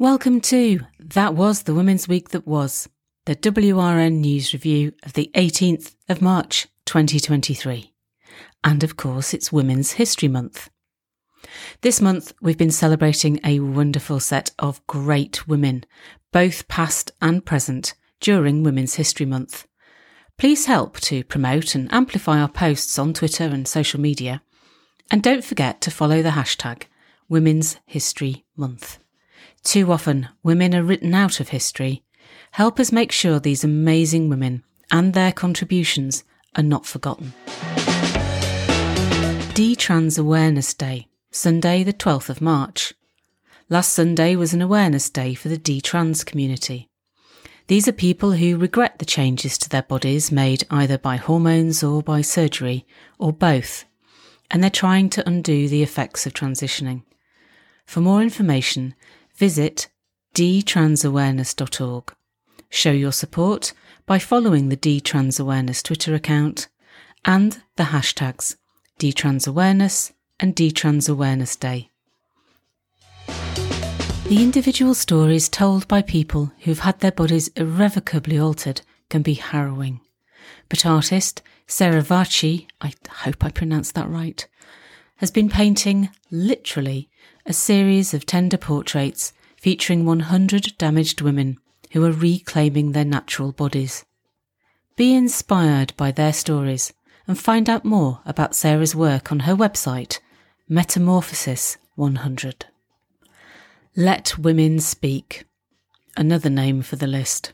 Welcome to That Was the Women's Week That Was, the WRN News Review of the 18th of March 2023. And of course, it's Women's History Month. This month, we've been celebrating a wonderful set of great women, both past and present, during Women's History Month. Please help to promote and amplify our posts on Twitter and social media. And don't forget to follow the hashtag Women's History Month. Too often, women are written out of history. Help us make sure these amazing women and their contributions are not forgotten. D-Trans Awareness Day, Sunday the 12th of March. Last Sunday was an awareness day for the D-Trans community. These are people who regret the changes to their bodies made either by hormones or by surgery, or both, and they're trying to undo the effects of transitioning. For more information, visit dtransawareness.org. Show your support by following the D-Trans Twitter account and the hashtags D-Trans and D-Trans Day. The individual stories told by people who've had their bodies irrevocably altered can be harrowing. But artist Sarah Vachi, I hope I pronounced that right, has been painting, literally, a series of tender portraits featuring 100 damaged women who are reclaiming their natural bodies. Be inspired by their stories and find out more about Sarah's work on her website, Metamorphosis 100. Let Women Speak, another name for the list.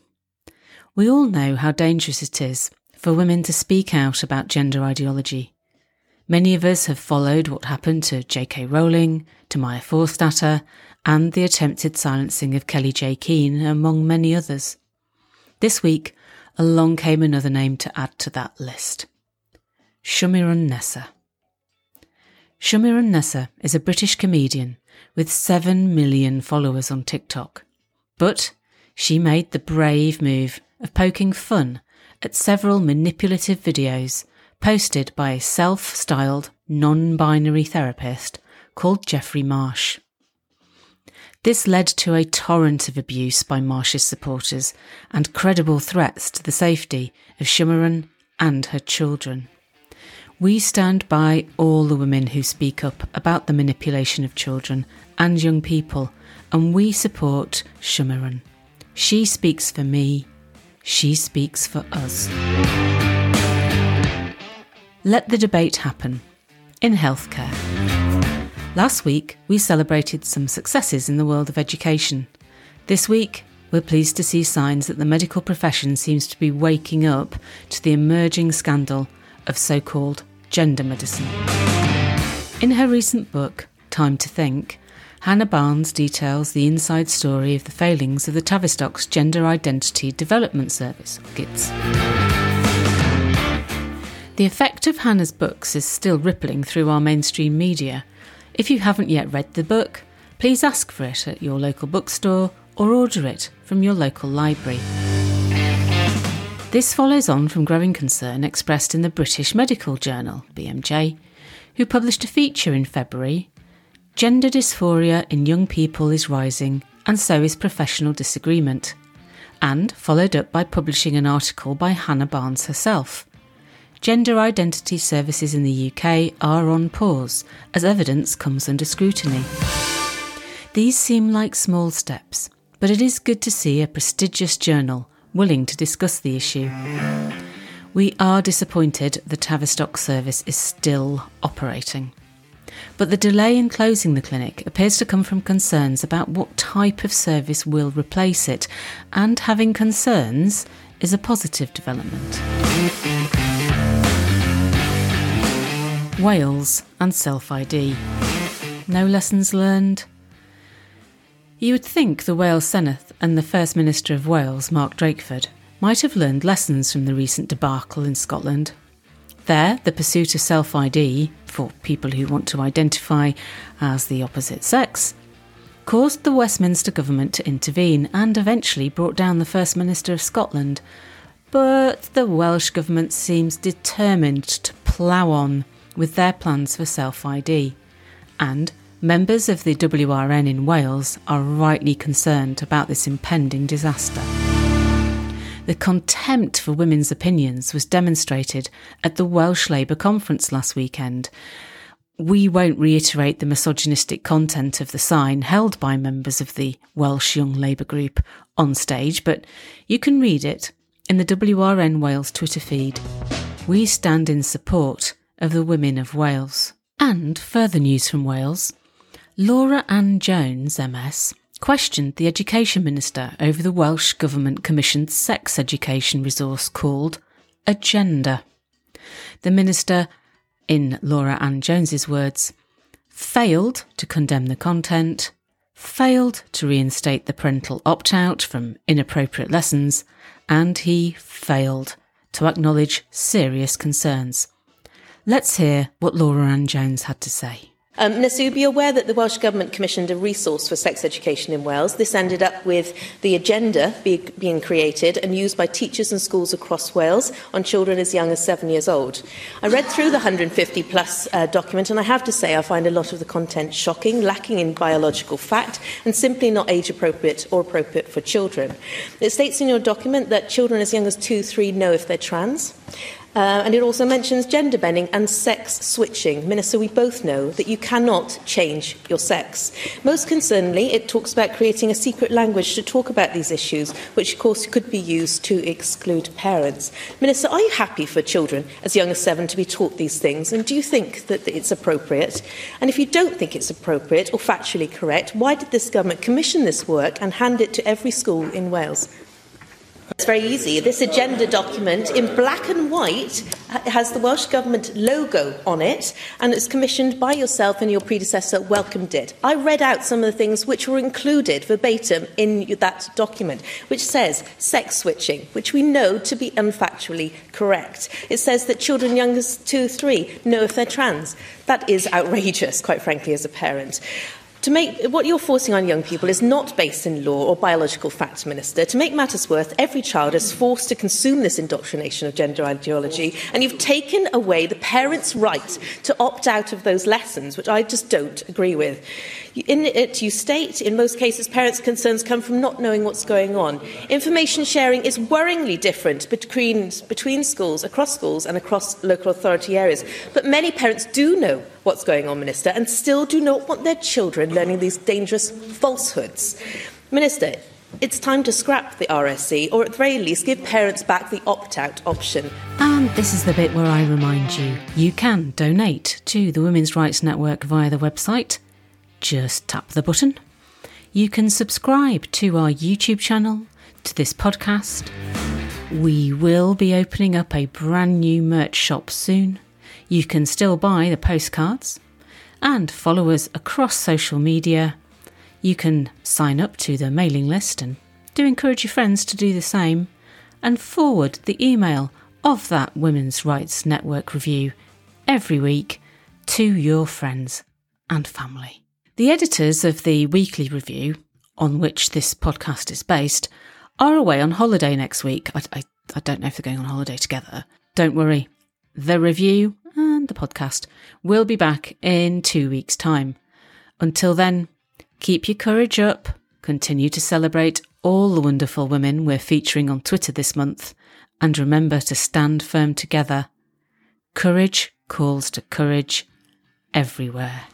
We all know how dangerous it is for women to speak out about gender ideology. Many of us have followed what happened to J.K. Rowling, to Maya Forstater, and the attempted silencing of Kellie-Jay Keen, among many others. This week, along came another name to add to that list Shumirun Nessa. Shumirun Nessa is a British comedian with 7 million followers on TikTok. But she made the brave move of poking fun at several manipulative videos posted by a self styled non binary therapist called Jeffrey Marsh. This led to a torrent of abuse by Marsh's supporters and credible threats to the safety of Shumirun and her children. We stand by all the women who speak up about the manipulation of children and young people, and we support Shumirun. She speaks for me, she speaks for us. Let the debate happen in healthcare. Last week, we celebrated some successes in the world of education. This week, we're pleased to see signs that the medical profession seems to be waking up to the emerging scandal of so called gender medicine. In her recent book, Time to Think, Hannah Barnes details the inside story of the failings of the Tavistock's Gender Identity Development Service, GIDS. The effect of Hannah's books is still rippling through our mainstream media. If you haven't yet read the book, please ask for it at your local bookstore or order it from your local library. This follows on from growing concern expressed in the British Medical Journal, BMJ, who published a feature in February Gender dysphoria in young people is rising, and so is professional disagreement, and followed up by publishing an article by Hannah Barnes herself gender identity services in the UK are on pause as evidence comes under scrutiny. These seem like small steps, but it is good to see a prestigious journal willing to discuss the issue. We are disappointed the Tavistock service is still operating. But the delay in closing the clinic appears to come from concerns about what type of service will replace it, and having concerns is a positive development. Wales and self ID. No lessons learned? You would think the Wales Senedd and the First Minister of Wales, Mark Drakeford, might have learned lessons from the recent debacle in Scotland. There, the pursuit of self ID, for people who want to identify as the opposite sex, caused the Westminster government to intervene and eventually brought down the First Minister of Scotland. But the Welsh government seems determined to plough on with their plans for self ID. And Members of the WRN in Wales are rightly concerned about this impending disaster. The contempt for women's opinions was demonstrated at the Welsh Labour conference last weekend. We won't reiterate the misogynistic content of the sign held by members of the Welsh Young Labour group on stage, but you can read it in the WRN Wales Twitter feed. We stand in support of the women of Wales. And further news from Wales Laura Anne Jones, MS, questioned the Education Minister over the Welsh Government commissioned sex education resource called Agenda. The Minister, in Laura Anne Jones's words, failed to condemn the content, failed to reinstate the parental opt out from inappropriate lessons, and he failed to acknowledge serious concerns. Let's hear what Laura Anne Jones had to say. Um, you'll be aware that the Welsh Government commissioned a resource for sex education in Wales. This ended up with the agenda be, being created and used by teachers and schools across Wales on children as young as seven years old. I read through the 150 plus uh, document and I have to say I find a lot of the content shocking, lacking in biological fact and simply not age appropriate or appropriate for children. It states in your document that children as young as two, three know if they're trans. Uh, and it also mentions gender bending and sex switching. Minister, we both know that you cannot change your sex. Most concerningly, it talks about creating a secret language to talk about these issues, which of course could be used to exclude parents. Minister, are you happy for children as young as seven to be taught these things? And do you think that it's appropriate? And if you don't think it's appropriate or factually correct, why did this government commission this work and hand it to every school in Wales? It's very easy. This agenda document in black and white has the Welsh Government logo on it and it's commissioned by yourself and your predecessor welcomed it. I read out some of the things which were included verbatim in that document, which says sex switching, which we know to be unfactually correct. It says that children young as two, three know if they're trans. That is outrageous, quite frankly, as a parent. To make, what you're forcing on young people is not based in law or biological fact, Minister. To make matters worse, every child is forced to consume this indoctrination of gender ideology, and you've taken away the parents' right to opt out of those lessons, which I just don't agree with. In it, you state, in most cases, parents' concerns come from not knowing what's going on. Information sharing is worryingly different between, between schools, across schools, and across local authority areas. But many parents do know what's going on, Minister, and still do not want their children learning these dangerous falsehoods. Minister, it's time to scrap the RSE, or at the very least, give parents back the opt out option. And this is the bit where I remind you you can donate to the Women's Rights Network via the website just tap the button. You can subscribe to our YouTube channel, to this podcast. We will be opening up a brand new merch shop soon. You can still buy the postcards and follow us across social media. You can sign up to the mailing list and do encourage your friends to do the same and forward the email of that Women's Rights Network review every week to your friends and family. The editors of the weekly review, on which this podcast is based, are away on holiday next week. I, I, I don't know if they're going on holiday together. Don't worry. The review the podcast We'll be back in two weeks' time. Until then, keep your courage up, continue to celebrate all the wonderful women we're featuring on Twitter this month, and remember to stand firm together. Courage calls to courage everywhere.